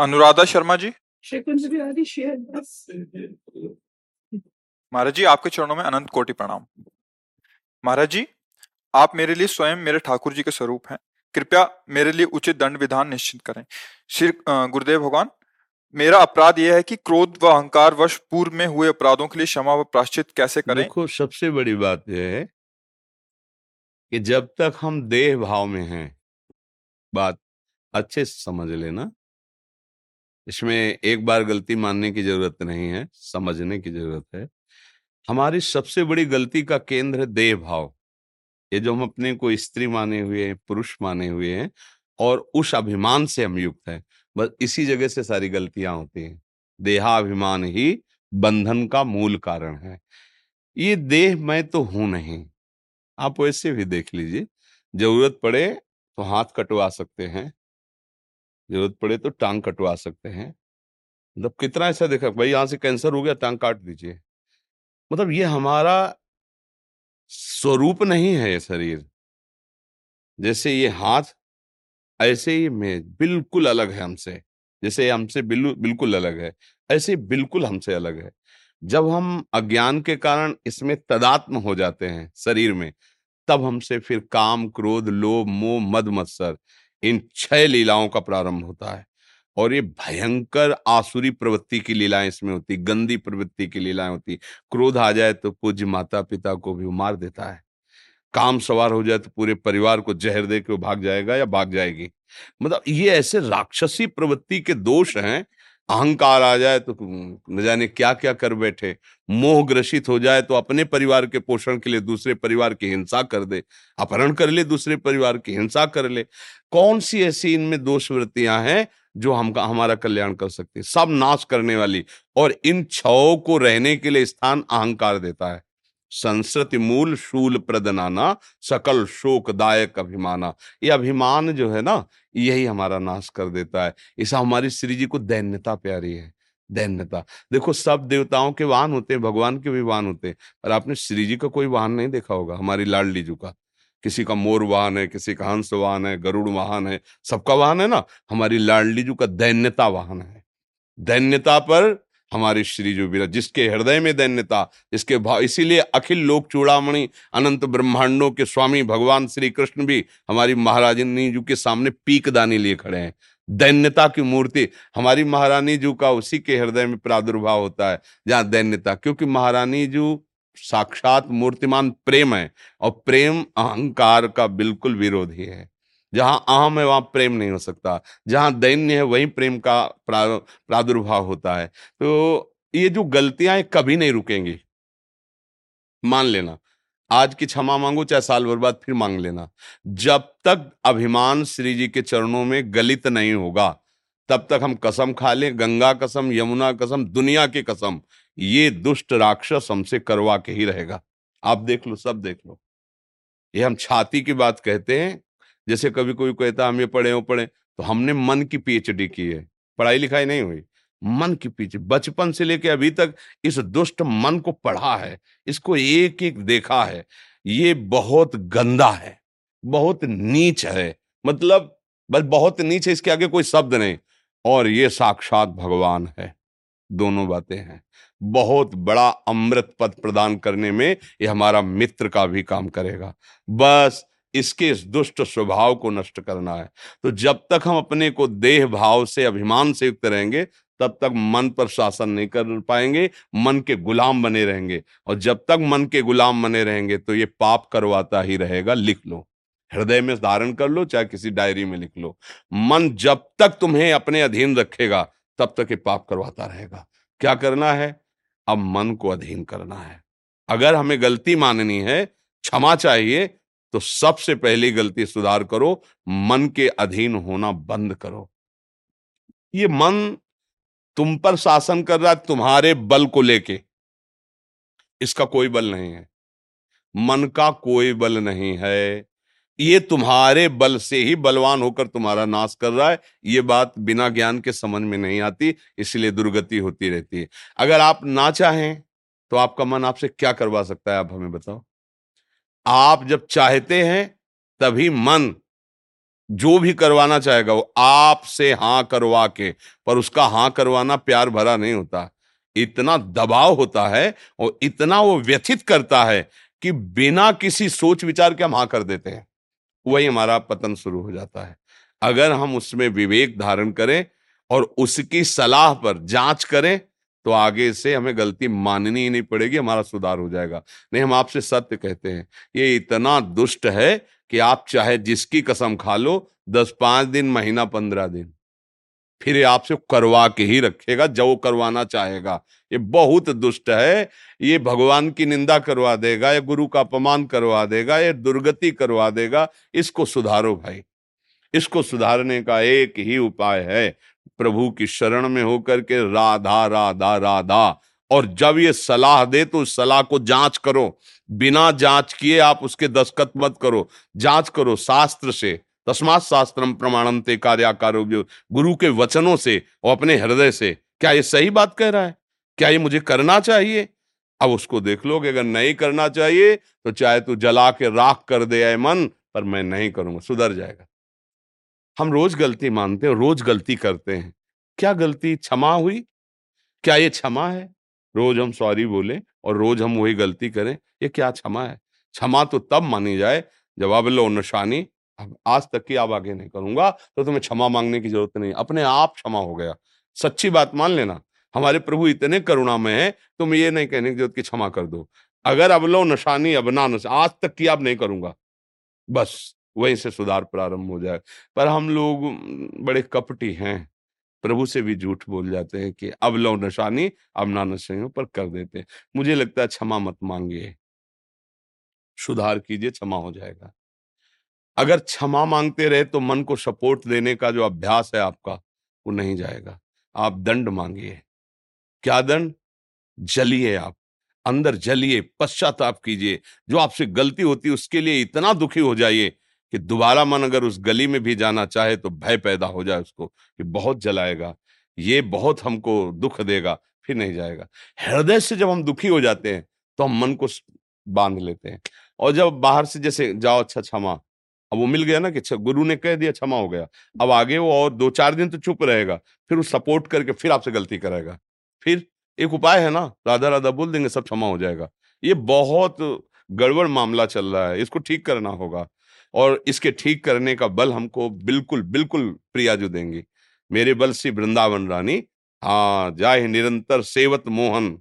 अनुराधा शर्मा जी? महाराज जी आपके चरणों में अनंत कोटि प्रणाम। महाराज जी आप मेरे लिए स्वयं मेरे ठाकुर जी के स्वरूप हैं। कृपया मेरे लिए उचित दंड विधान निश्चित करें। श्री गुरुदेव भगवान मेरा अपराध यह है कि क्रोध व अहंकार वश पूर्व में हुए अपराधों के लिए क्षमा व प्राश्चित कैसे करें? देखो सबसे बड़ी बात यह है कि जब तक हम देह भाव में हैं बात अच्छे से समझ लेना इसमें एक बार गलती मानने की ज़रूरत नहीं है, समझने की ज़रूरत है। हमारी सबसे बड़ी गलती का केंद्र है देह भाव ये जो हम अपने को स्त्री माने हुए हैं, पुरुष माने हुए हैं, और उस अभिमान से हम युक्त हैं। बस इसी जगह से सारी गलतियाँ होती हैं। देहाभिमान ही बंधन का मूल कारण है। ये देह मैं तो हूँ नहीं। आप वैसे भी देख लीजिए। ज़रूरत पड़े तो हाथ कटवा सकते हैं। ज़रूरत पड़े तो टांग कटवा सकते हैं। मतलब कितना ऐसा देखा, भाई यहाँ से कैंसर हो गया, टांग काट दीजिए। मतलब ये हमारा स्वरूप नहीं है ये शरीर। जैसे ये हाथ, ऐसे ही मेज बिल्कुल अलग है हमसे। जैसे हमसे बिल्कुल अलग है। ऐसे बिल्कुल हमसे अलग है। जब हम अज्ञान के कारण इसमें तदात्म हो जाते हैं शरीर में, तब हमसे फिर काम, क्रोध, लोभ, मोह, मद, मत्सर इन छह लीलाओं का प्रारंभ होता है। और ये भयंकर आसुरी प्रवृत्ति की लीलाएँ इसमें होती, गंदी प्रवृत्ति की लीलाएँ होती। क्रोध आ जाए तो पूज्य माता पिता को भी मार देता है। काम सवार हो जाए तो पूरे परिवार को जहर दे के भाग जाएगा या भाग जाएगी। मतलब ये ऐसे राक्षसी प्रवृत्ति के दोष हैं अहंकार आ जाए तो न जाने क्या क्या कर बैठे। मोह ग्रसित हो जाए तो अपने परिवार के पोषण के लिए दूसरे परिवार की हिंसा कर दे। अपहरण कर ले, दूसरे परिवार की हिंसा कर ले। कौन सी ऐसी इनमें दोष वृत्तियाँ हैं जो हम हमारा कल्याण कर सकती सब नाश करने वाली और इन छओ को रहने के लिए स्थान अहंकार देता है। संस्कृति मूल शूल प्रदनाना सकल शोकदायक अभिमाना। ये अभिमान जो है ना, यही हमारा नाश कर देता है। ऐसा हमारी श्री जी को दैन्यता प्यारी है, दैन्यता। देखो, सब देवताओं के वाहन होते हैं, भगवान के भी वाहन होते हैं और आपने श्री जी का कोई वाहन नहीं देखा होगा, हमारी लाडली जी का। किसी का मोर वाहन है, किसी का हंस वाहन है, गरुड़ वाहन है, सबका वाहन है ना, हमारी लाडली जी का दैन्यता वाहन है। दैन्यता पर हमारी श्री जो विराज जिसके हृदय में दैन्यता, जिसके भाव इसीलिए अखिल लोक चूड़ामणि, अनंत ब्रह्मांडों के स्वामी भगवान श्री कृष्ण भी हमारी महारानी जी के सामने पीक दानी लिए खड़े हैं। दैन्यता की मूर्ति, हमारी महारानी जी का उसी के हृदय में प्रादुर्भाव होता है, जहाँ दैन्यता, क्योंकि महारानी जी साक्षात मूर्तिमान प्रेम है, और प्रेम अहंकार का बिल्कुल विरोधी है। जहाँ अहम है, वहाँ प्रेम नहीं हो सकता। जहाँ दैन्य है, वहीं प्रेम का प्रादुर्भाव होता है। तो ये जो गलतियाँ कभी नहीं रुकेंगी। मान लेना। आज की क्षमा मांगो, चाहे साल भर बाद फिर मांग लेना। जब तक अभिमान श्री जी के चरणों में गलित नहीं होगा, तब तक हम कसम खा लें, गंगा कसम, यमुना कसम, दुनिया की कसम, ये दुष्ट राक्षस हमसे करवा के ही रहेगा। आप देख लो, सब देख लो। ये हम छाती की बात कहते हैं जैसे कभी कोई कहता हम ये पढ़े, वो पढ़े। तो हमने मन की पीएचडी की है। पढ़ाई लिखाई नहीं हुई। मन की पीछे बचपन से लेके अभी तक इस दुष्ट मन को पढ़ा है। इसको एक एक देखा है। ये बहुत गंदा है। बहुत नीच है। मतलब बस बहुत नीच है, इसके आगे कोई शब्द नहीं। और ये साक्षात भगवान है। दोनों बातें हैं। बहुत बड़ा अमृत पद प्रदान करने में ये हमारा मित्र का भी काम करेगा। बस इसके इस दुष्ट स्वभाव को नष्ट करना है। तो जब तक हम अपने को देह भाव से, अभिमान से युक्त रहेंगे, तब तक मन पर शासन नहीं कर पाएँगे, मन के गुलाम बने रहेंगे। और जब तक मन के गुलाम बने रहेंगे तो ये पाप करवाता ही रहेगा, लिख लो। हृदय में धारण कर लो, चाहे किसी डायरी में लिख लो। मन जब तक तुम्हें अपने अधीन रखेगा, तब तक ये पाप करवाता रहेगा। क्या करना है? अब मन को अधीन करना है। अगर हमें गलती माननी है, क्षमा चाहिए तो सबसे पहली गलती सुधार करो, मन के अधीन होना बंद करो। ये मन तुम पर शासन कर रहा है तुम्हारे बल को लेके। इसका कोई बल नहीं है। मन का कोई बल नहीं है। ये तुम्हारे बल से ही बलवान होकर तुम्हारा नाश कर रहा है। ये बात बिना ज्ञान के समझ में नहीं आती, इसलिए दुर्गति होती रहती है। अगर आप ना चाहें तो आपका मन आपसे क्या करवा सकता है, आप हमें बताओ। आप जब चाहते हैं, तभी मन जो भी करवाना चाहेगा, वो आपसे हाँ करवा के, पर उसका हाँ करवाना प्यार भरा नहीं होता। इतना दबाव होता है और इतना वो व्यथित करता है कि बिना किसी सोच विचार के हम हाँ कर देते हैं। वही हमारा पतन शुरू हो जाता है। अगर हम उसमें विवेक धारण करें और उसकी सलाह पर जाँच करें तो आगे से हमें गलती माननी ही नहीं पड़ेगी, हमारा सुधार हो जाएगा। नहीं, हम आपसे सत्य कहते हैं, ये इतना दुष्ट है कि आप चाहे जिसकी कसम खा लो, दस पाँच दिन, महीना पंद्रह दिन, फिर ये आपसे करवा के ही रखेगा, जो वो करवाना चाहेगा। ये बहुत दुष्ट है, ये भगवान की निंदा करवा देगा, या गुरु का अपमान करवा देगा, या दुर्गति करवा देगा, इसको सुधारो भाई। इसको सुधारने का एक ही उपाय है प्रभु की शरण में होकर के राधा राधा राधा। और जब ये सलाह दे तो उस सलाह को जाँच करो। बिना जाँच किए आप उसके दस्खत मत करो। जाँच करो शास्त्र से। तस्मात शास्त्रम प्रमाणम ते कार्याकारो गुरु के वचनों से और अपने हृदय से। क्या ये सही बात कह रहा है? क्या ये मुझे करना चाहिए? अब उसको देख लोगे, अगर नहीं करना चाहिए तो चाहे तू जला के राख कर दे आए मन, पर मैं नहीं करूँगा, सुधर जाएगा। हम रोज गलती मानते हैं, रोज गलती करते हैं। क्या गलती? क्षमा हुई? क्या ये क्षमा है? रोज हम सॉरी बोले और रोज हम वही गलती करें, ये क्या क्षमा है? क्षमा तो तब मानी जाए, जब अब लो निशानी आज तक की आप आगे नहीं करूँगा तो तुम्हें क्षमा मांगने की ज़रूरत नहीं अपने आप क्षमा हो गया। सच्ची बात मान लेना, हमारे प्रभु इतने करुणा में है, तुम ये नहीं कहने की ज़रूरत की क्षमा कर दो। अगर अब लो निशानी, अब ना आज तक की आप नहीं करूँगा। बस। वहीं से सुधार प्रारंभ हो जाए। पर हम लोग बड़े कपटी हैं। प्रभु से भी झूठ बोल जाते हैं कि, अब लो नशानी अब ना नशानी पर कर देते हैं। मुझे लगता है क्षमा मत मांगिए। सुधार कीजिए, क्षमा हो जाएगा। अगर क्षमा मांगते रहे तो मन को सपोर्ट देने का जो अभ्यास है आपका, वो नहीं जाएगा। आप दंड मांगिए। क्या दंड? जलिए आप। अंदर जलिए, पश्चाताप कीजिए। जो आपसे गलती होती है, उसके लिए इतना दुखी हो जाइए कि दोबारा मन अगर उस गली में भी जाना चाहे तो भय पैदा हो जाए उसको कि बहुत जलाएगा, ये बहुत हमको दुख देगा, फिर नहीं जाएगा। हृदय से जब हम दुखी हो जाते हैं तो हम मन को बाँध लेते हैं। और जब बाहर से जैसे, जाओ अच्छा क्षमा। अब वो मिल गया ना कि गुरु ने कह दिया क्षमा हो गया। अब आगे वो और दो चार दिन तो चुप रहेगा, फिर वो सपोर्ट करके फिर आपसे गलती करेगा फिर एक उपाय है ना, राधा राधा बोल देंगे, सब क्षमा हो जाएगा। ये बहुत गड़बड़ मामला चल रहा है, इसको ठीक करना होगा। और इसके ठीक करने का बल हमको बिल्कुल बिल्कुल प्रियाजू देंगी। मेरे बल से वृंदावन रानी। हाँ जाए निरंतर सेवत मोहन।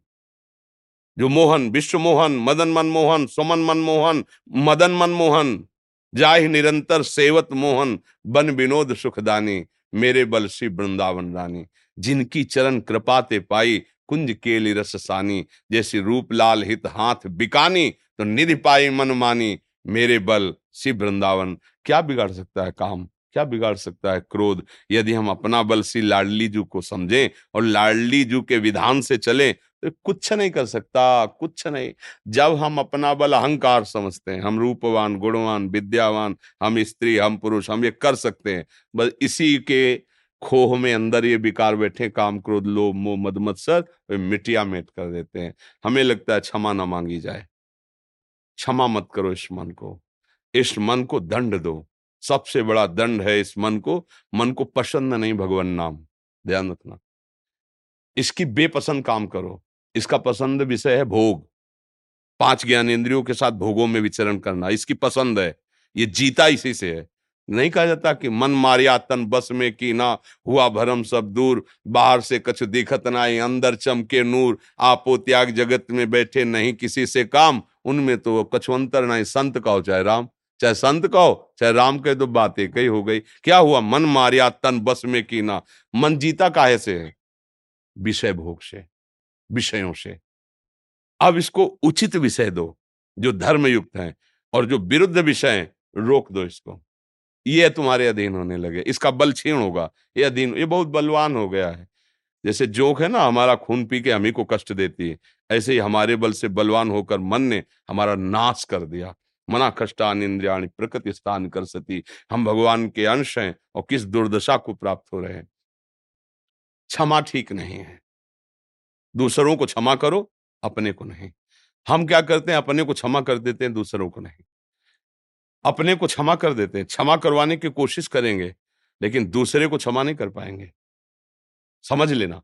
जो मोहन, विश्व मोहन, मदन मन मोहन, सुमन मन मोहन, मदन मन मोहन। जाहि निरंतर सेवत मोहन, बन विनोद सुखदानी। मेरे बल श्री वृंदावन रानी। जिनकी चरण कृपाते पाई, कुंज केली रस सानी। जैसी रूप लाल हित हाथ बिकानी तो निधि पाई मन मानी। मेरे बल श्री वृंदावन, क्या बिगाड़ सकता है काम? क्या बिगाड़ सकता है क्रोध? यदि हम अपना बल श्री लाडली जू को समझें और लाडली जू के विधान से चले तो कुछ नहीं कर सकता, कुछ नहीं। जब हम अपना बल अहंकार समझते हैं, हम रूपवान, गुणवान, विद्यावान, हम स्त्री, हम पुरुष, हम ये कर सकते हैं। बस इसी के खोह में अंदर ये विकार बैठे, काम, क्रोध, लोभ, मोह मद मत्सर वे मिटिया मेट कर देते हैं। हमें लगता है क्षमा ना मांगी जाए। क्षमा मत करो इस मन को। इस मन को दंड दो। सबसे बड़ा दंड है इस मन को। मन को पसंद नहीं भगवान नाम। ध्यान रखना। इसकी बेपसंद काम करो। इसका पसंद विषय है भोग। पाँच ज्ञान इंद्रियों के साथ भोगों में विचरण करना। इसकी पसंद है। ये जीता इसी से है। नहीं कहा जाता कि मन मारिया तन बस में की ना हुआ भरम सब दूर, बाहर से कछ दिखत नाई अंदर चमके नूर, आपो त्याग जगत में बैठे नहीं किसी से काम। उनमें तो कछवंतर नहीं, संत कहो चाहे राम। चाहे संत कहो चाहे राम कहे तो बात एक ही हो गई। क्या हुआ? मन मारिया, तन बस में की ना मन जीता काहे से है? विषय भोग से, विषयों से। अब इसको उचित विषय दो, जो धर्म युक्त है और जो विरुद्ध विषय रोक दो इसको। ये तुम्हारे अधीन होने लगे। इसका बल क्षीण होगा। ये अधीन, ये बहुत बलवान हो गया है। जैसे जोक है ना, हमारा खून पी के हमी को कष्ट देती है। ऐसे ही हमारे बल से बलवान होकर मन ने हमारा नाश कर दिया। मना कष्टान इंद्रियाणी प्रकृति स्थान कर सती। हम भगवान के अंश हैं और किस दुर्दशा को प्राप्त हो रहे हैं? क्षमा ठीक नहीं है। दूसरों को क्षमा करो, अपने को नहीं। हम क्या करते हैं? अपने को क्षमा कर देते हैं, दूसरों को नहीं। अपने को क्षमा कर देते हैं। क्षमा करवाने की कोशिश करेंगे, लेकिन दूसरे को क्षमा नहीं कर पाएँगे। समझ लेना।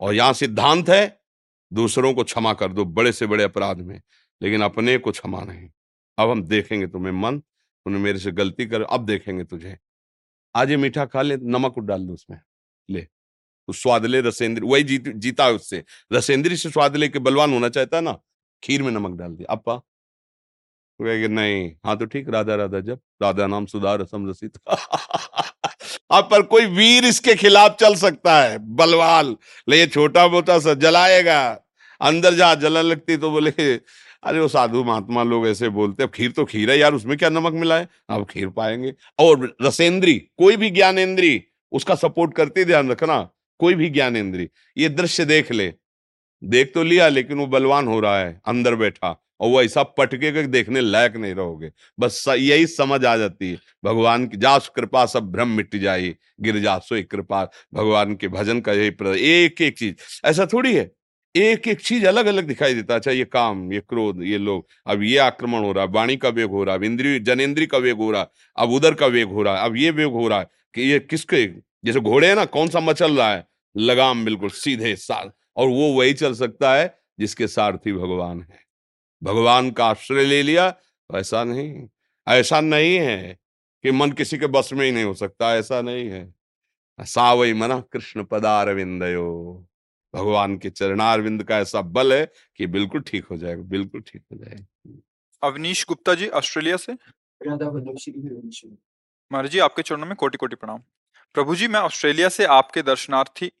और यहाँ सिद्धांत है, दूसरों को क्षमा कर दो, बड़े से बड़े अपराध में, लेकिन अपने को क्षमा नहीं। अब हम देखेंगे तुम्हें मन, तूने मेरे से गलती कर, अब देखेंगे तुझे। आज ये मीठा खा ले, नमक डाल दो उसमें। ले तो स्वाद ले रसेंद्री, वही जीत, जीता है उससे। रसेंद्री से स्वाद लेके बलवान होना चाहता है ना, खीर में नमक डाल दिया अपा तो कहेगा, नहीं हाँ तो ठीक, राधा राधा जब, राधा नाम सुधार रसम रसित अब पर कोई वीर इसके खिलाफ चल सकता है बलवाल ले छोटा मोटा सा जलाएगा। अंदर जा जला लगती तो बोले अरे वो साधु महात्मा लोग ऐसे बोलते अब खीर तो खीर है यार, उसमें क्या नमक मिला है? अब खीर पाएँगे। और रसेंद्री, कोई भी ज्ञानेन्द्री उसका सपोर्ट करते ध्यान रखना, कोई भी ज्ञानेन्द्री ये दृश्य देख ले। देख तो लिया, लेकिन वो बलवान हो रहा है, अंदर बैठा, और वो ऐसा पटके के देखने लायक नहीं रहोगे। बस यही समझ आ जाती है, भगवान की जास कृपा, सब भ्रम मिट जाए, गिर जासो कृपा, भगवान के भजन का यही एक एक चीज़। ऐसा थोड़ी है? एक एक चीज़ अलग अलग दिखाई देता अच्छा ये काम, ये क्रोध, ये लोग, अब ये आक्रमण हो रहा है वाणी का वेग हो रहा है इंद्रिय जनेन्द्रीय का वेग हो रहा है अब उधर का वेग हो रहा है अब ये वेग हो रहा है कि ये किसके, जैसे घोड़े है ना, कौन सा मचल रहा है? लगाम बिल्कुल सीधे साथ और वो वही चल सकता है जिसके सारथी भगवान है। भगवान का आश्रय ले लिया, ऐसा नहीं ऐसा नहीं है कि मन किसी के बस में ही नहीं हो सकता, ऐसा नहीं है। सावई मना कृष्ण पदारविंदयो। भगवान के चरणारविंद का ऐसा बल है कि बिल्कुल ठीक हो जाएगा बिल्कुल ठीक हो जाएगा। अवनीश गुप्ता जी ऑस्ट्रेलिया से? महाराज जी आपके चरणों में कोटि कोटि प्रणाम। प्रभु जी मैं ऑस्ट्रेलिया से आपके दर्शनार्थी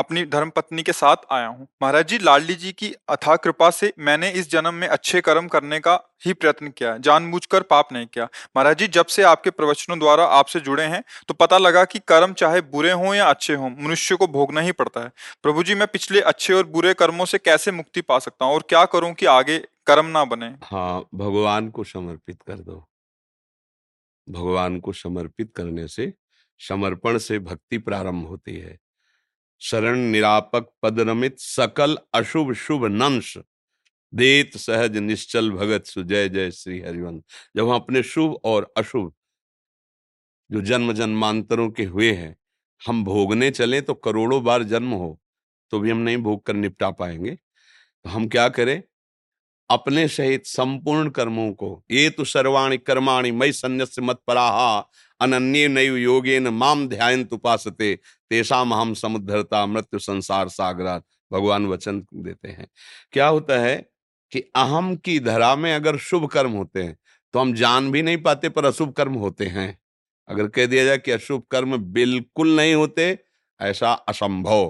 अपनी धर्मपत्नी के साथ आया हूँ। महाराज जी, लाडली जी की अथा कृपा से मैंने इस जन्म में अच्छे कर्म करने का ही प्रयत्न किया, जानबूझकर पाप नहीं किया। महाराज जी, जब से आपके प्रवचनों द्वारा आपसे जुड़े हैं तो पता लगा कि कर्म चाहे बुरे हों या अच्छे हों, मनुष्य को भोगना ही पड़ता है। प्रभु जी, मैं पिछले अच्छे और बुरे कर्मों से कैसे मुक्ति पा सकता हूँ और क्या करूँ कि आगे कर्म ना बने? हाँ भगवान को समर्पित कर दो। भगवान को समर्पित करने से, समर्पण से भक्ति प्रारंभ होती है। शरण निरापक पदरमित सकल अशुभ शुभ नंश। देत सहज निश्चल भगत सुजय जय श्री हरिवंश जब हम अपने शुभ और अशुभ जो जन्म जन्मांतरों के हुए हैं, हम भोगने चले तो करोड़ों बार जन्म हो तो भी हम नहीं भोग कर निपटा पाएँगे। तो हम क्या करें? अपने सहित संपूर्ण कर्मों को, ये तो सर्वाणी कर्माणी मई संन्यास मत पराहा अनन्य नयु योगेन माम ध्यान उपासते तेषाम हम समुद्धरता, मृत्यु संसार सागरात। भगवान वचन देते हैं। क्या होता है कि अहम की धरा में अगर शुभ कर्म होते हैं तो हम जान भी नहीं पाते पर अशुभ कर्म होते हैं। अगर कह दिया जाए कि अशुभ कर्म बिल्कुल नहीं होते, ऐसा असंभव,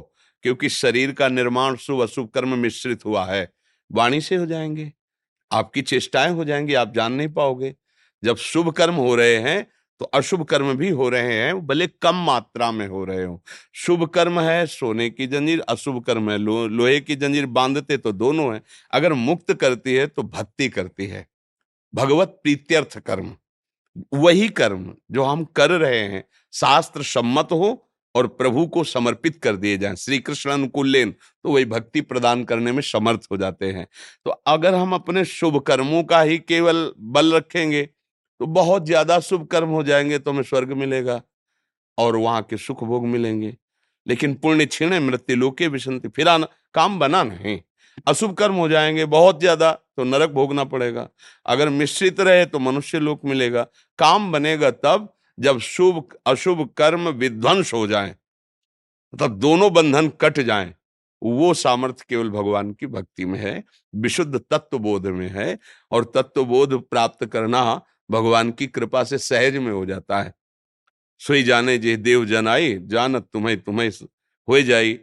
क्योंकि शरीर का निर्माण शुभ अशुभ कर्म मिश्रित हुआ है। वाणी से हो जाएँगे, आपकी चेष्टाएँ हो जाएँगी, आप जान नहीं पाओगे। जब शुभ कर्म हो रहे हैं तो अशुभ कर्म भी हो रहे हैं भले कम मात्रा में हो रहे हो। शुभ कर्म है सोने की जंजीर अशुभ कर्म है। लो, लोहे की जंजीर बांधते तो दोनों है अगर मुक्त करती है तो भक्ति करती है। भगवत प्रीत्यर्थ कर्म वही कर्म जो हम कर रहे हैं शास्त्र सम्मत हो और प्रभु को समर्पित कर दिए जाएँ श्री कृष्ण अनुकूल लेन तो वही भक्ति प्रदान करने में समर्थ हो जाते हैं। तो अगर हम अपने शुभ कर्मों का ही केवल बल रखेंगे तो बहुत ज़्यादा शुभ कर्म हो जाएँगे तो हमें स्वर्ग मिलेगा और वहाँ के सुख भोग मिलेंगे। लेकिन पुण्य छीणे मृत्यु लोके विसंति फिर आना, काम बना नहीं। अशुभ कर्म हो जाएँगे बहुत ज़्यादा तो नरक भोगना पड़ेगा। अगर मिश्रित रहे तो मनुष्य लोक मिलेगा। काम बनेगा तब जब शुभ, अशुभ कर्म विध्वंस हो जाए। तब दोनों बंधन कट जाएँ। वो सामर्थ्य केवल भगवान की भक्ति में है, विशुद्ध तत्व बोध में है और तत्व बोध प्राप्त करना भगवान की कृपा से सहज में हो जाता है। सोई जाने जे देव जन आई, जानत तुम्हें तुम्हें हो जाई।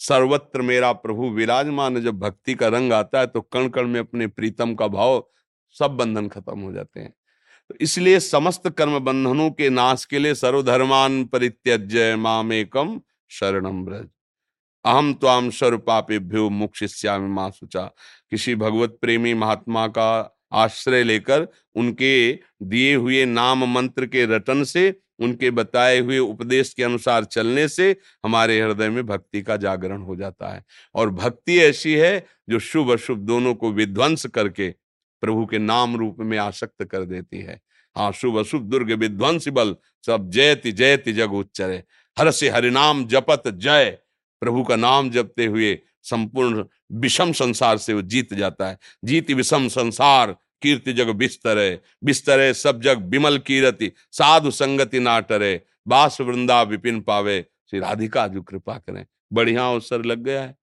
सर्वत्र मेरा प्रभु विराजमान, जब भक्ति का रंग आता है तो कण कण में अपने प्रीतम का भाव, सब बंधन खत्म हो जाते हैं। तो इसलिए समस्त कर्म बंधनों के नाश के लिए सर्वधर्मान परित्यज्य मामेकम शरणम ब्रज अहम त्वाम स्वरूपापेभ्यो मुक्षिष्यामि माँ सुचा किसी भगवत प्रेमी महात्मा का आश्रय लेकर उनके दिए हुए नाम मंत्र के रटन से, उनके बताए हुए उपदेश के अनुसार चलने से हमारे हृदय में भक्ति का जागरण हो जाता है। और भक्ति ऐसी है जो शुभ अशुभ दोनों को विध्वंस करके प्रभु के नाम रूप में आसक्त कर देती है। हाँ शुभ अशुभ दुर्ग विध्वंस बल, सब जयति जयति जग उच्चरे। हर से हरिनाम जपत जय। प्रभु का नाम जपते हुए संपूर्ण विषम संसार से वो जीत जाता है। जीत विषम संसार, कीर्ति जग बिस्तरे बिस्तरे सब जग बिमल कीरति, साधु संगति नाटरे, बास वृंदा विपिन पावे। श्री राधिका जो, कृपा करें। बढ़िया अवसर लग गया है।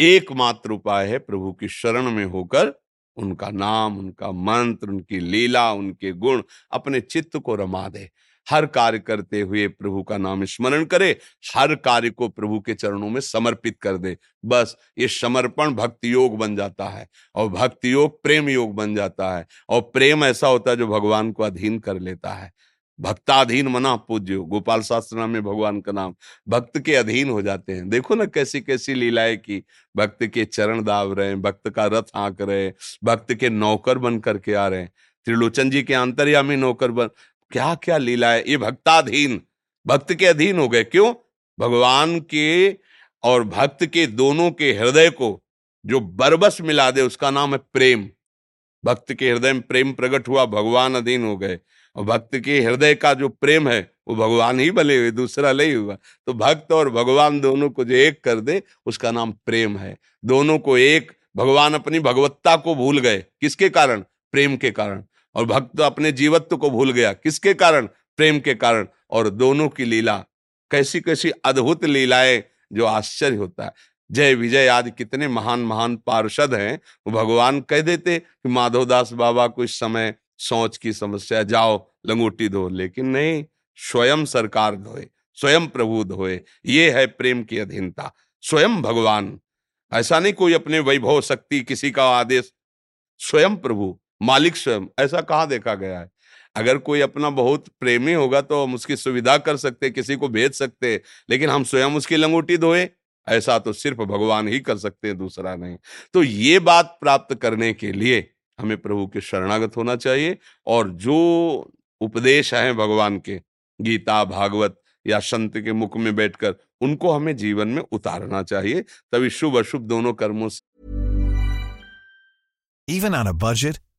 एकमात्र उपाय है प्रभु की शरण में होकर उनका नाम, उनका मंत्र, उनकी लीला, उनके गुण अपने चित्त को रमा दे। हर कार्य करते हुए प्रभु का नाम स्मरण करे, हर कार्य को प्रभु के चरणों में समर्पित कर दे। बस, ये समर्पण भक्ति योग बन जाता है और भक्ति योग प्रेम योग बन जाता है और प्रेम ऐसा होता है जो भगवान को अधीन कर लेता है। भक्ताधीन मना पूज्य, गोपाल शास्त्र नाम में भगवान का नाम, भक्त के अधीन हो जाते हैं। देखो ना कैसी कैसी लीलाएँ की, भक्त के चरण दाव रहे हैं, भक्त का रथ आंक रहे भक्त के नौकर बन करके आ रहे हैं। त्रिलोचन जी के अंतर्यामी नौकर बन क्या क्या लीला है ये भक्ताधीन, भक्त के अधीन हो गए। क्यों? भगवान के और भक्त के दोनों के हृदय को जो बरबस मिला दे, उसका नाम है प्रेम। भक्त के हृदय में प्रेम प्रकट हुआ, भगवान अधीन हो गए। और भक्त के हृदय का जो प्रेम है, वो भगवान ही भले हुए, दूसरा नहीं हुआ। तो भक्त और भगवान दोनों को जो एक कर दे, उसका नाम प्रेम है। दोनों को एक, भगवान अपनी भगवत्ता को भूल गए। किसके कारण? प्रेम के कारण। और भक्त अपने जीवत्व को भूल गया। किसके कारण? प्रेम के कारण। और दोनों की लीला कैसी कैसी अद्भुत लीलाएँ जो आश्चर्य होता है। जय विजय आदि कितने महान महान पार्षद हैं। वो भगवान कह देते कि माधवदास बाबा को इस समय सोच की समस्या जाओ, लंगोटी धो लेकिन नहीं, स्वयं सरकार धोए, स्वयं प्रभु धोए। ये है प्रेम की अधीनता। स्वयं भगवान। ऐसा नहीं कोई अपने वैभव शक्ति किसी का आदेश। स्वयं प्रभु। मालिक स्वयं ऐसा कहाँ देखा गया है? अगर कोई अपना बहुत प्रेमी होगा तो हम उसकी सुविधा कर सकते किसी को भेज सकते लेकिन हम स्वयं उसकी लंगोटी धोए ऐसा तो सिर्फ़ भगवान ही कर सकते हैं दूसरा नहीं। तो ये बात प्राप्त करने के लिए हमें प्रभु के शरणागत होना चाहिए और जो उपदेश है भगवान के गीता भागवत या संत के मुख में बैठकर उनको हमें जीवन में उतारना चाहिए तभी शुभ अशुभ दोनों कर्मों से। Even on a budget,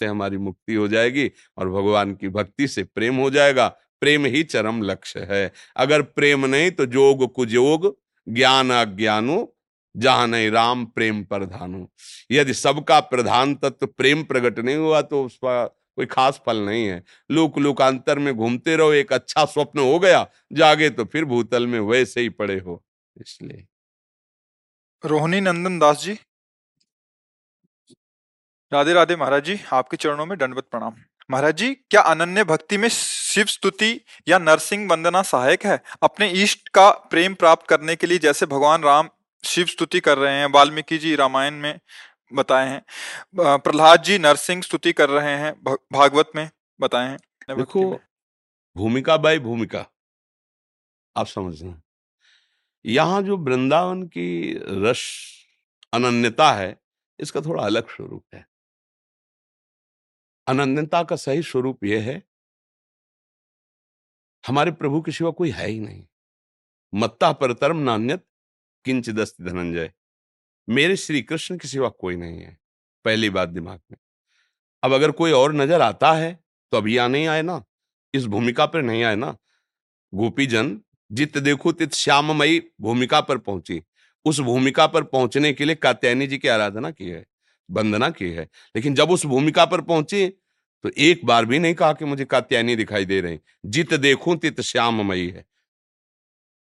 से हमारी मुक्ति हो जाएगी और भगवान की भक्ति से प्रेम हो जाएगा। प्रेम ही चरम लक्ष्य है। अगर प्रेम नहीं तो जोग कुजोग ज्ञान अज्ञानो जहाँ नहीं राम प्रेम प्रधानो। यदि सबका प्रधान तत्व प्रेम प्रकट नहीं हुआ तो उसका कोई खास फल नहीं है। लोक लोकांतर में घूमते रहो, एक अच्छा स्वप्न हो गया, जागे तो फिर भूतल में वैसे ही पड़े हो, इसलिए। रोहिणी नंदन दास जी? राधे राधे महाराज जी आपके चरणों में दंडवत प्रणाम। महाराज जी क्या अनन्य भक्ति में शिव स्तुति या नरसिंह वंदना सहायक है? अपने इष्ट का प्रेम प्राप्त करने के लिए जैसे भगवान राम शिव स्तुति कर रहे हैं वाल्मीकि जी रामायण में बताए हैं प्रहलाद जी नरसिंह स्तुति कर रहे हैं भागवत में बताए हैं। देखो भूमिका बाई भूमिका आप समझ समझना यहाँ जो वृंदावन की रस अनन्यता है इसका थोड़ा अलग स्वरूप है। अनन्यता का सही स्वरूप यह है, हमारे प्रभु के सिवा कोई है ही नहीं। मत्ता परतरम नान्यत किंच दस्त धनंजय। मेरे श्री कृष्ण के सिवा कोई नहीं है, पहली बात दिमाग में। अब अगर कोई और नज़र आता है तो अब यहाँ नहीं आए ना, इस भूमिका पर नहीं आए ना। गोपी जन जित देखो तित श्याममयी भूमिका पर पहुँची। उस भूमिका पर पहुँचने के लिए कात्यायनी जी की आराधना की है। वंदना की है। लेकिन जब उस भूमिका पर पहुँची तो एक बार भी नहीं कहा कि मुझे कात्यायनी दिखाई दे रही। जित देखूँ, तित श्याममयी है।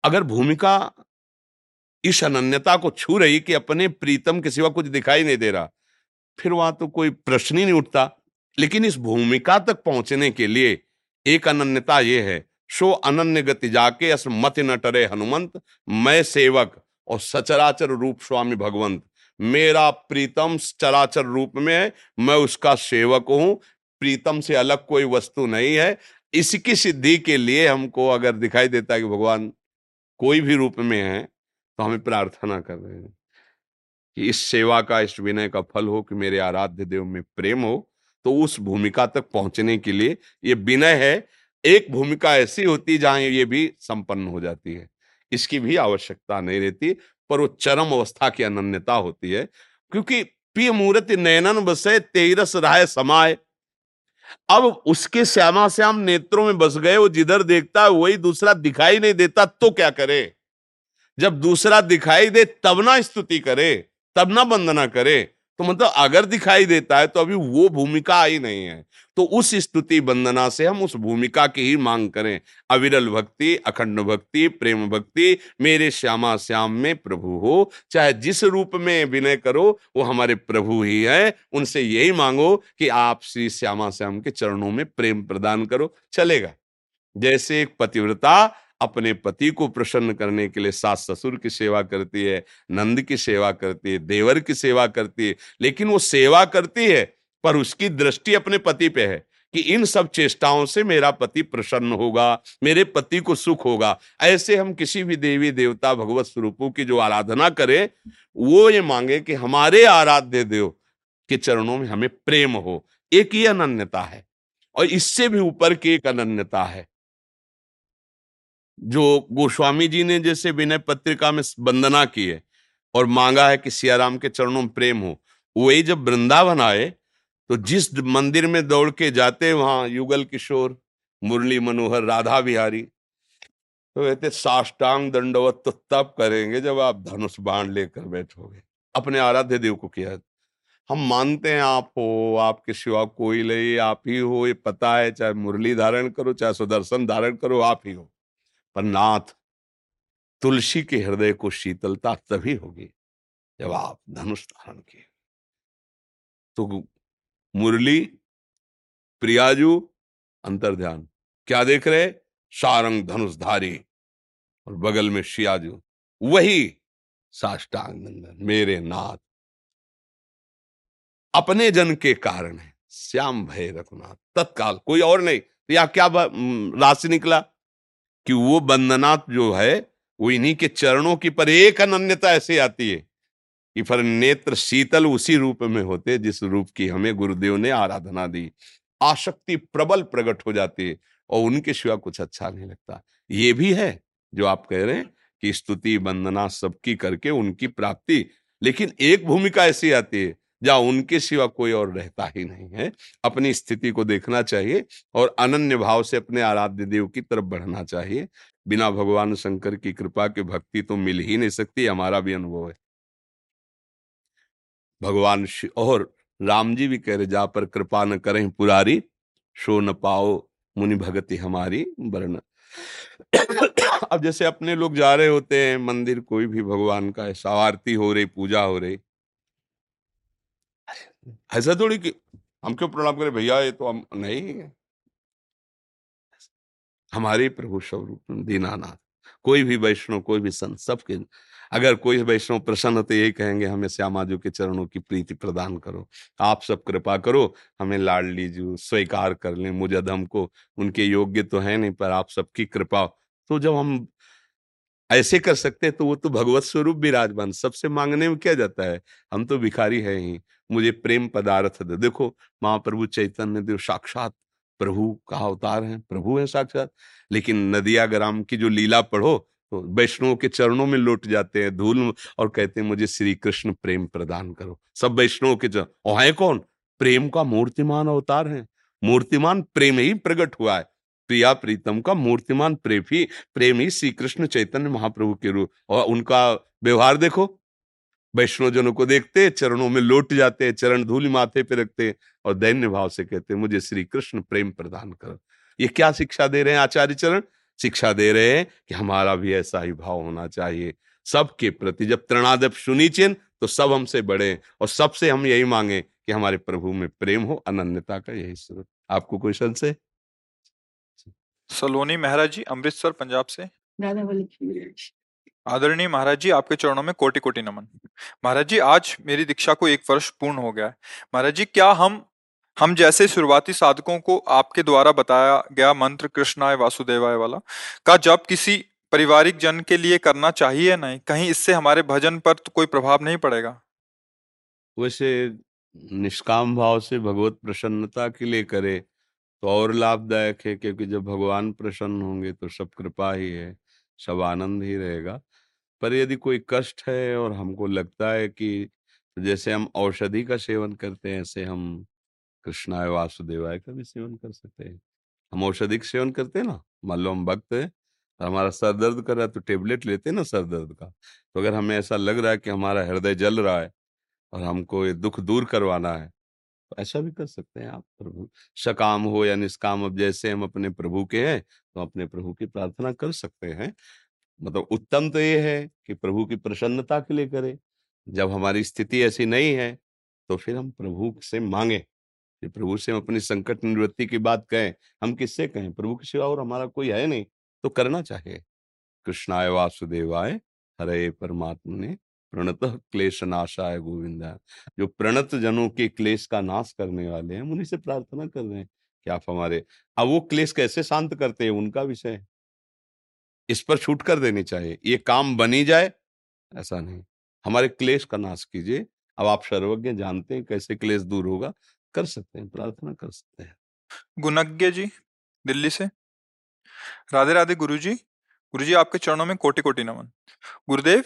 अगर भूमिका इस अनन्यता को छू रही कि अपने प्रीतम के सिवा कुछ दिखाई नहीं दे रहा, फिर वहाँ तो कोई प्रश्न ही नहीं उठता। लेकिन इस भूमिका तक पहुँचने के लिए एक अनन्यता यह है, सो अनन्य गति जाके अस मत न टरे हनुमंत, मैं सेवक और सचराचर रूप स्वामी भगवंत। मेरा प्रीतम चराचर रूप में है, मैं उसका सेवक हूँ। प्रीतम से अलग कोई वस्तु नहीं है। इसकी सिद्धि के लिए हमको अगर दिखाई देता है कि भगवान कोई भी रूप में है तो हमें प्रार्थना कर रहे हैं कि इस सेवा का, इस विनय का फल हो, कि मेरे आराध्य देव में प्रेम हो। तो उस भूमिका तक पहुँचने के लिए ये विनय है। एक भूमिका ऐसी होती जहाँ ये भी संपन्न हो जाती है। इसकी भी आवश्यकता नहीं रहती। पर वो चरम अवस्था की अनन्यता होती है, क्योंकि प्रिय मूर्त नैनन बसे तेरस राय समाय। अब उसके श्यामा श्याम नेत्रों में बस गए, वो जिधर देखता है, वही दूसरा दिखाई नहीं देता तो क्या करे? जब दूसरा दिखाई दे, तब ना स्तुति करे, तब ना वंदना करे। तो मतलब अगर दिखाई देता है तो अभी वो भूमिका आई नहीं है। तो उस स्तुति वंदना से हम उस भूमिका की ही मांग करें। अविरल भक्ति, अखंड भक्ति, प्रेम भक्ति, मेरे श्यामा श्याम में प्रभु हो। चाहे जिस रूप में विनय करो, वो हमारे प्रभु ही है। उनसे यही मांगो कि आप श्री श्यामा श्याम के चरणों में प्रेम प्रदान करो। चलेगा। जैसे एक पतिव्रता अपने पति को प्रसन्न करने के लिए सास ससुर की सेवा करती है, नंद की सेवा करती है, देवर की सेवा करती है, लेकिन वो सेवा करती है, पर उसकी दृष्टि अपने पति पे है कि इन सब चेष्टाओं से मेरा पति प्रसन्न होगा, मेरे पति को सुख होगा। ऐसे हम किसी भी देवी देवता भगवत स्वरूपों की जो आराधना करें, वो ये मांगे कि हमारे आराध्य देव के चरणों में हमें प्रेम हो। एक ही अनन्यता है और इससे भी ऊपर की एक अनन्यता है। जो गोस्वामी जी ने जैसे विनय पत्रिका में वंदना की है और मांगा है कि सियाराम के चरणों में प्रेम हो, वही जब वृंदावन आए तो जिस मंदिर में दौड़ के जाते वहाँ युगल किशोर, मुरली मनोहर, राधा बिहारी तो कहते, साष्टांग दंडवत तो तब करेंगे जब आप धनुष बाण लेकर बैठोगे। अपने आराध्य देव को किया। हम मानते हैं आप हो, आपके सिवा कोई नहीं, आप ही हो, ये पता है, चाहे मुरली धारण करो, चाहे सुदर्शन धारण करो, आप ही हो। पर नाथ तुलसी के हृदय को शीतलता तभी होगी जब आप धनुष धारण किए। तो मुरली, प्रियाजू अंतर ध्यान क्या देख रहे? सारंग धनुषधारी और बगल में शियाजू। वही साष्टांग नंदन, मेरे नाथ। अपने जन के कारण है, श्याम भय रघुनाथ। तत्काल, कोई और नहीं। तो या क्या राशि निकला? कि वो बंदना जो है, वो इन्हीं के चरणों की पर एक अनन्यता ऐसे आती है कि फिर नेत्र शीतल उसी रूप में होते जिस रूप की हमें गुरुदेव ने आराधना दी। आशक्ति प्रबल प्रकट हो जाती है और उनके सिवा कुछ अच्छा नहीं लगता। ये भी है जो आप कह रहे हैं कि स्तुति वंदना सबकी करके उनकी प्राप्ति। लेकिन एक भूमिका ऐसी आती है जहाँ उनके सिवा कोई और रहता ही नहीं है। अपनी स्थिति को देखना चाहिए और अनन्य भाव से अपने आराध्य देव की तरफ़ बढ़ना चाहिए। बिना भगवान शंकर की कृपा के भक्ति तो मिल ही नहीं सकती हमारा भी अनुभव है। भगवान और राम जी भी कह रहे, जा पर कृपा न करें पुरारी शो न पाओ मुनि भगति हमारी वर्ण अब जैसे अपने लोग जा रहे होते हैं, मंदिर, कोई भी भगवान का है आरती हो रही, पूजा हो रही ऐसा थोड़ी कि हम क्यों प्रणाम करें, भैया, ये तो हम नहीं हमारे प्रभु स्वरूप दीनानाथ, कोई भी वैष्णव, कोई भी संत, सबके, अगर कोई वैष्णव प्रसन्न तो यही कहेंगे, हमें श्यामाजू के चरणों की प्रीति प्रदान करो। आप सब कृपा करो, हमें लाड लीजू स्वीकार कर लें मुझे अधम को उनके योग्य तो है नहीं, पर आप सबकी कृपा तो जब हम ऐसे कर सकते तो वो तो भगवत स्वरूप विराजमान। सबसे मांगने में क्या जाता है? हम तो भिखारी है ही, मुझे प्रेम पदार्थ दे। देखो, महाप्रभु चैतन्य देव साक्षात प्रभु का अवतार है, प्रभु है साक्षात। लेकिन नदिया ग्राम की जो लीला पढ़ो तो वैष्णव के चरणों में लौट जाते हैं धूल और कहते हैं, मुझे श्री कृष्ण प्रेम प्रदान करो। सब वैष्णव के चरण। है कौन? प्रेम का मूर्तिमान अवतार है। मूर्तिमान प्रेम ही प्रकट हुआ है। प्रिया प्रीतम का मूर्तिमान प्रेम प्रेम श्री कृष्ण चैतन्य महाप्रभु के रूप और उनका व्यवहार देखो। वैष्णव जनों को देखते, चरणों में लौट जाते, चरण धूल माथे पे रखते और दैन्य भाव से कहते, मुझे श्री कृष्ण प्रेम प्रदान करो। ये क्या शिक्षा दे रहे हैं आचार्य चरण? शिक्षा दे रहे हैं कि हमारा भी ऐसा ही भाव होना चाहिए। सबके प्रति जब तृणादप सुनी चिन्ह तो सब हमसे बड़े और सबसे हम यही मांगे कि हमारे प्रभु में प्रेम हो, अनन्यता का यही स्रोत। आपको कोई संशय? सलोनी महाराज जी अमृतसर पंजाब से। आदरणीय महाराज जी आपके चरणों में कोटि कोटि नमन। महाराज जी आज मेरी दीक्षा को एक वर्ष पूर्ण हो गया है। महाराज जी क्या हम हम जैसे शुरुआती साधकों को आपके द्वारा बताया गया मंत्र कृष्णाय वासुदेवाय वाला का जब किसी पारिवारिक जन के लिए करना चाहिए नहीं? कहीं इससे हमारे भजन पर तो कोई प्रभाव नहीं पड़ेगा। वैसे निष्काम भाव से भगवत प्रसन्नता के लिए करे तो और लाभदायक है क्योंकि जब भगवान प्रसन्न होंगे तो सब कृपा ही है, सब आनंद ही रहेगा। पर यदि कोई कष्ट है और हमको लगता है कि जैसे हम औषधि का सेवन करते हैं, ऐसे हम कृष्णाय वासुदेवाय का भी सेवन कर सकते हैं। हम औषधि का सेवन करते हैं ना, मान लो हम भक्त हैं है हमारा सर दर्द कर रहा है तो टेबलेट लेते हैं ना सर दर्द का तो अगर हमें ऐसा लग रहा है कि हमारा हृदय जल रहा है और हमको ये दुख दूर करवाना है तो ऐसा भी कर सकते हैं आप, प्रभु। सकाम हो या निष्काम, अब जैसे हम अपने प्रभु के हैं तो अपने प्रभु की प्रार्थना कर सकते हैं। मतलब उत्तम तो ये है कि प्रभु की प्रसन्नता के लिए करें। जब हमारी स्थिति ऐसी नहीं है तो फिर हम प्रभु से मांगे। कि प्रभु से हम अपनी संकट निवृत्ति की बात कहें। हम किससे कहें? प्रभु के सिवा और हमारा कोई है नहीं तो करना चाहिए। कृष्णाय वासुदेवाय, हरे परमात्मा ने प्रणत क्लेश नाशाय गोविंदा। जो प्रणत जनों के क्लेश का नाश करने वाले हैं उन्हीं से प्रार्थना कर रहे हैं, कि आप हमारे, अब वो क्लेश कैसे शांत करते हैं, उनका विषय। इस पर छूट कर देनी चाहिए, ये काम बनी जाए, ऐसा नहीं। हमारे क्लेश का नाश कीजिए, अब आप सर्वज्ञ जानते हैं कैसे क्लेश दूर होगा, कर सकते हैं, प्रार्थना कर सकते हैं। गुणज्ञ जी, दिल्ली से। राधे राधे गुरु जी गुरु जी आपके चरणों में कोटि कोटि नमन। गुरुदेव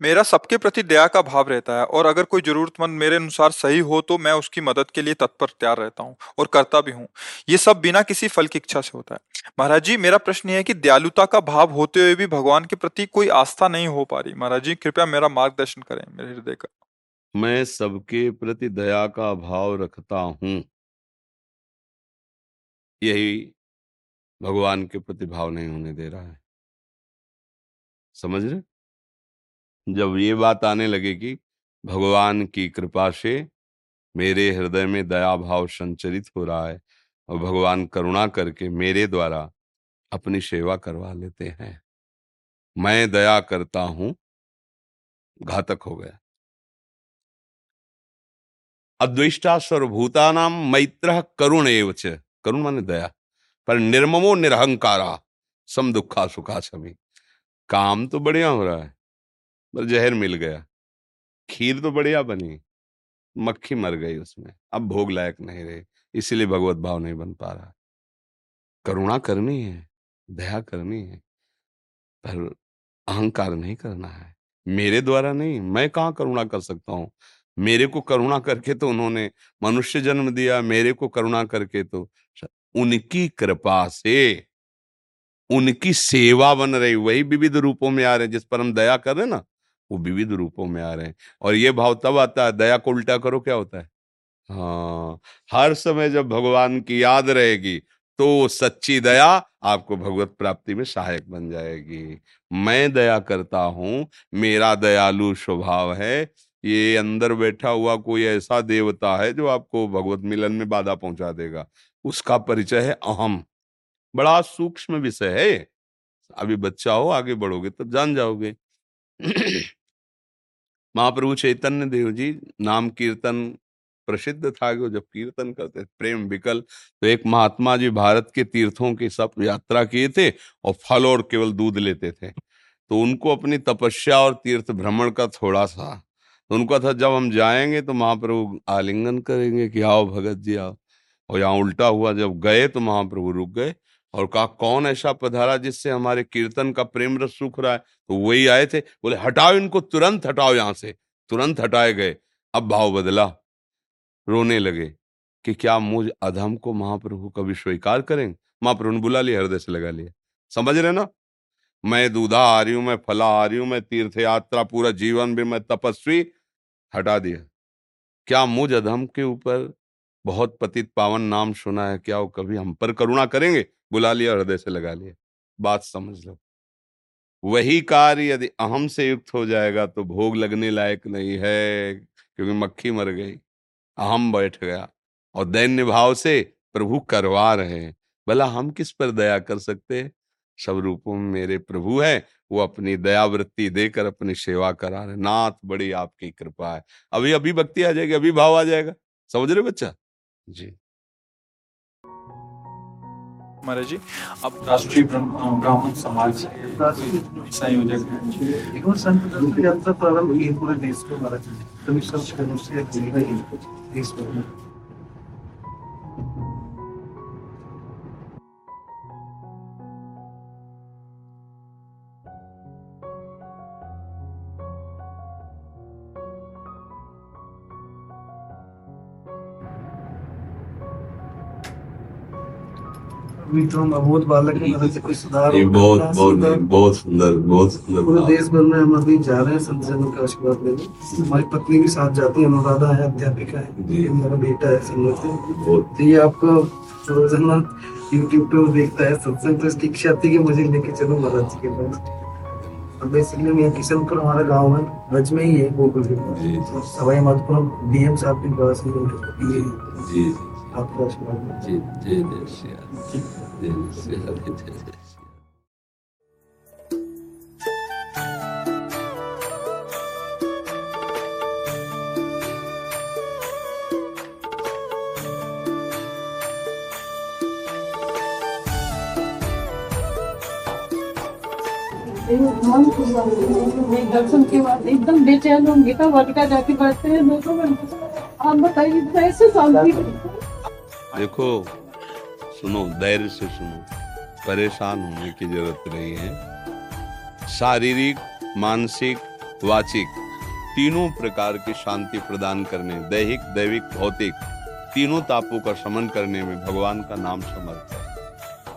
मेरा सबके प्रति दया का भाव रहता है और अगर कोई जरूरतमंद मेरे अनुसार सही हो तो मैं उसकी मदद के लिए तत्पर तैयार रहता हूँ और करता भी हूँ। ये सब बिना किसी फल की इच्छा से होता है। महाराज जी, मेरा प्रश्न है कि दयालुता का भाव होते हुए भी भगवान के प्रति कोई आस्था नहीं हो पा रही। महाराज जी, कृपया मेरा मार्गदर्शन करें मेरे हृदय का। मैं सबके प्रति दया का भाव रखता हूँ। यही भगवान के प्रति भाव नहीं होने दे रहा है। समझ रहे? जब ये बात आने लगेगी भगवान की कृपा से मेरे हृदय में दया भाव संचरित हो रहा है और भगवान करुणा करके मेरे द्वारा अपनी सेवा करवा लेते हैं, मैं दया करता हूँ, घातक हो गया। अद्विष्टा सर्वभूतानाम मैत्र करुण एवच करुण माने दया। पर निर्ममो निरहंकारा सम दुखा सुखा समी काम तो बढ़िया हो रहा है। पर जहर मिल गया। खीर तो बढ़िया बनी, मक्खी मर गई उसमें। अब भोग लायक नहीं रहे, इसीलिए भगवत भाव नहीं बन पा रहा। करुणा करनी है, दया करनी है, पर अहंकार नहीं करना है। मेरे द्वारा नहीं, मैं कहाँ करुणा कर सकता हूँ? मेरे को करुणा करके तो उन्होंने मनुष्य जन्म दिया, मेरे को करुणा करके तो उनकी कृपा से, उनकी सेवा बन रही, वही विविध रूपों में आ रहे जिस पर हम दया कर रहे ना वो विविध रूपों में आ रहे हैं। और ये भाव तब आता है, दया को उल्टा करो, क्या होता है? हाँ हर समय जब भगवान की याद रहेगी तो सच्ची दया आपको भगवत प्राप्ति में सहायक बन जाएगी। मैं दया करता हूँ, मेरा दयालु स्वभाव है, ये अंदर बैठा हुआ कोई ऐसा देवता है जो आपको भगवत मिलन में बाधा पहुँचा देगा। उसका परिचय है अहम। बड़ा सूक्ष्म विषय है अभी बच्चा हो, आगे बढ़ोगे तब जान जाओगे। महाप्रभु चैतन्य देव जी नाम कीर्तन प्रसिद्ध था कि वो जब कीर्तन करते प्रेम विकल तो एक महात्मा जी भारत के तीर्थों की सब यात्रा किए थे और फल और केवल दूध लेते थे। तो उनको अपनी तपस्या और तीर्थ भ्रमण का थोड़ा सा तो उनको था, जब हम जाएँगे तो महाप्रभु आलिंगन करेंगे कि आओ भगत जी आओ। और यहाँ उल्टा हुआ, जब गए तो महाप्रभु रुक गए। और कहा, कौन ऐसा पधारा जिससे हमारे कीर्तन का प्रेम रस सूख रहा है? तो वही आए थे, बोले, हटाओ इनको, तुरंत हटाओ यहाँ से, तुरंत हटाए गए। अब भाव बदला। रोने लगे कि क्या मुझ अधम को महाप्रभु कभी स्वीकार करेंगे महाप्रभु ने बुला लिया, हृदय से लगा लिया। समझ रहे ना? मैं दूधा आ रही हूँ, मैं फला आ रही हूँ, मैं तीर्थ यात्रा पूरा जीवन भी मैं तपस्वी। हटा दिया। क्या मुझ अधम के ऊपर बहुत पतित पावन नाम सुना है? क्या वो कभी हम पर करुणा करेंगे? बुला लिया, हृदय से लगा लिया। बात समझ लो। वही कार्य यदि अहम से युक्त हो जाएगा तो भोग लगने लायक नहीं है, क्योंकि मक्खी मर गई। अहम बैठ गया और दैन्य भाव से प्रभु करवा रहे हैं। भला हम किस पर दया कर सकते हैं? सब रूपों में मेरे प्रभु है, वो अपनी दयावृत्ति देकर अपनी सेवा करा रहे नाथ, बड़ी आपकी कृपा है। अभी अभी भक्ति आ जाएगी अभी भाव आ जाएगा। समझ रहे बच्चा? जी। महाराज जी अब राष्ट्रीय ब्राह्मण समाज संयोजक हैं। तो हम अबोध बालक से कोई सुधार ये बहुत बहुत बहुत सुंदर बहुत सुंदर पूरे देश भर में हम अभी जा रहे हैं संत जनों का आशीर्वाद लेने हमारी पत्नी भी साथ जाती है अनुराधा है अध्यापिका है। मेरा बेटा है संगत तो ये आपको रोज़ाना यूट्यूब पे वो देखता है सत्संग तो इसकी इच्छा थी कि मुझे लेके चलो महाराज जी के पास। अब बेसिकली मैं किशनपुर हमारा गाँव है ब्रज में ही है गोकुल के पास। तो सवाई माधोपुरम डीएम साहब के पास जी जी। एक दर्शन के बाद एकदम बेचैन होंगे वटका जाके बैठते हैं घंटे आप बताइए कैसे शांति देखो, सुनो, धैर्य से सुनो। परेशान होने की ज़रूरत नहीं है। शारीरिक, मानसिक, वाचिक, तीनों प्रकार की शांति प्रदान करने, दैहिक, दैविक, भौतिक, तीनों तापों का शमन करने में भगवान का नाम समर्थ है।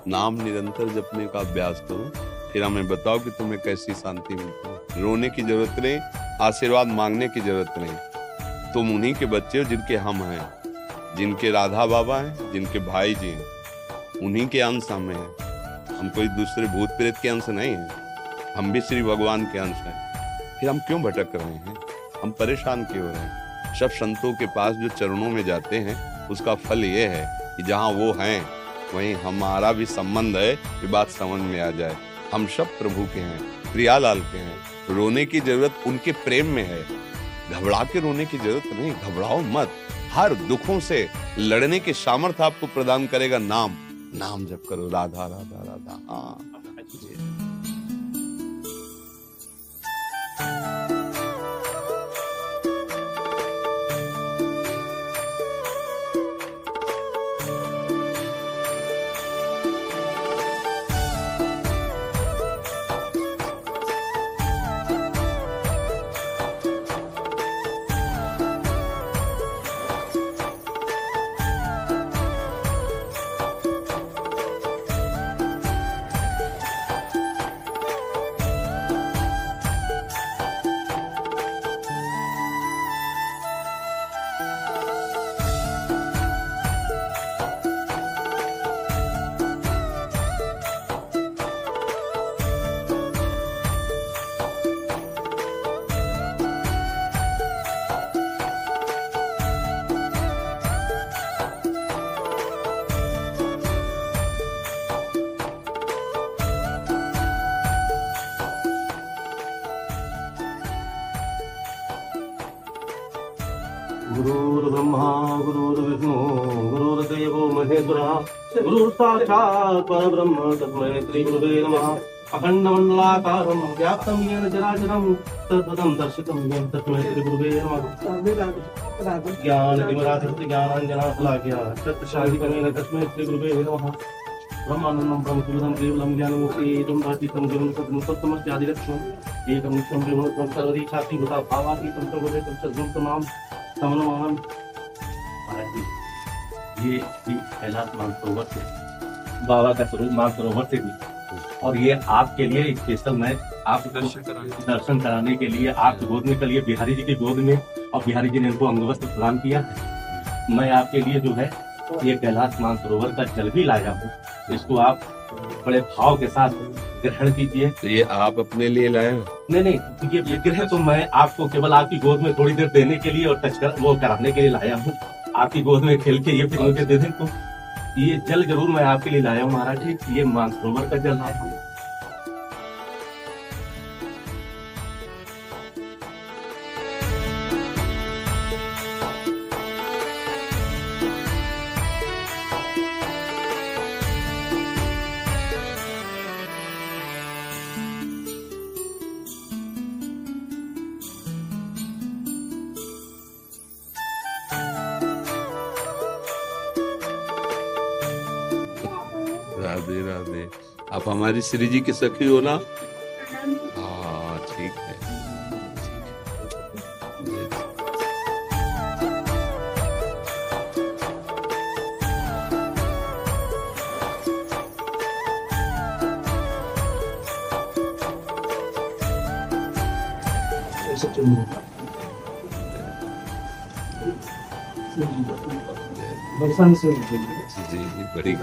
नाम निरंतर जपने का अभ्यास करो। फिर हमें बताओ कि तुम्हें कैसी शांति मिलती है। रोने की ज़रूरत नहीं, आशीर्वाद मांगने की ज़रूरत नहीं। तुम उन्हीं के बच्चे हो जिनके हम हैं। जिनके राधा बाबा हैं, जिनके भाई जी हैं, उन्हीं के अंश हमें हैं। हम कोई दूसरे भूत प्रेत के अंश नहीं हैं। हम भी श्री भगवान के अंश हैं। फिर हम क्यों भटक रहे हैं? हम परेशान क्यों हो? रहे हैं सब संतों के पास जो चरणों में जाते हैं, उसका फल ये है कि जहाँ वो हैं, वहीं हमारा भी संबंध है ये बात समझ में आ जाए। हम सब प्रभु के हैं, प्रियालाल के हैं। रोने की ज़रूरत उनके प्रेम में है। घबरा के रोने की ज़रूरत नहीं, घबराओ मत। हर दुखों से लड़ने के सामर्थ्य आपको प्रदान करेगा नाम। नाम जब करो, राधा राधा राधा। हाँ। गुरुर्ब्रह्मा, गुरुर्विष्णु, गुरुर्देवो महेश्वरः गुरुर्साक्षात् परब्रह्म तस्मै श्रीगुरुवे नमः। अखण्डमण्डलाकारं व्याप्तं येन चराचरं तद्पदं दर्शितं येन तस्मै श्रीगुरुवे नमः। तस्मै श्रीगुरुवे नमः। ब्रह्मानन्दं केवलं सत्यमस्यादिलक्ष्मम् एकं भावातीतं तमां समनमानं महाराज जी ये भी कैलाश मानसरोवर से। बाबा का स्वरूप मानसरोवर से भी। और ये आपके लिए स्पेशल मैं आप दर्शन कराने के लिए। आप गोद में कल बिहारी जी की गोद में। और बिहारी जी ने इनको अंगवस्त्र प्रदान किया है। मैं आपके लिए जो है ये कैलाश मानसरोवर का जल भी लाया हूँ। इसको आप बड़े भाव के साथ ग्रहण कीजिए। तो ये आप अपने लिए लाए नहीं नहीं ये विग्रह तो मैं आपको केवल आपकी गोद में थोड़ी देर देने के लिए और टच कर वो कराने के लिए लाया हूँ। आपकी गोद में खेल के ये फिर मुझे दे दें तो। ये जल ज़रूर मैं आपके लिए लाया हूँ महाराज ये मानसरोवर का जल हूँ। हमारी श्री जी की सखी हो ना? हाँ ठीक है। जी जी बड़ी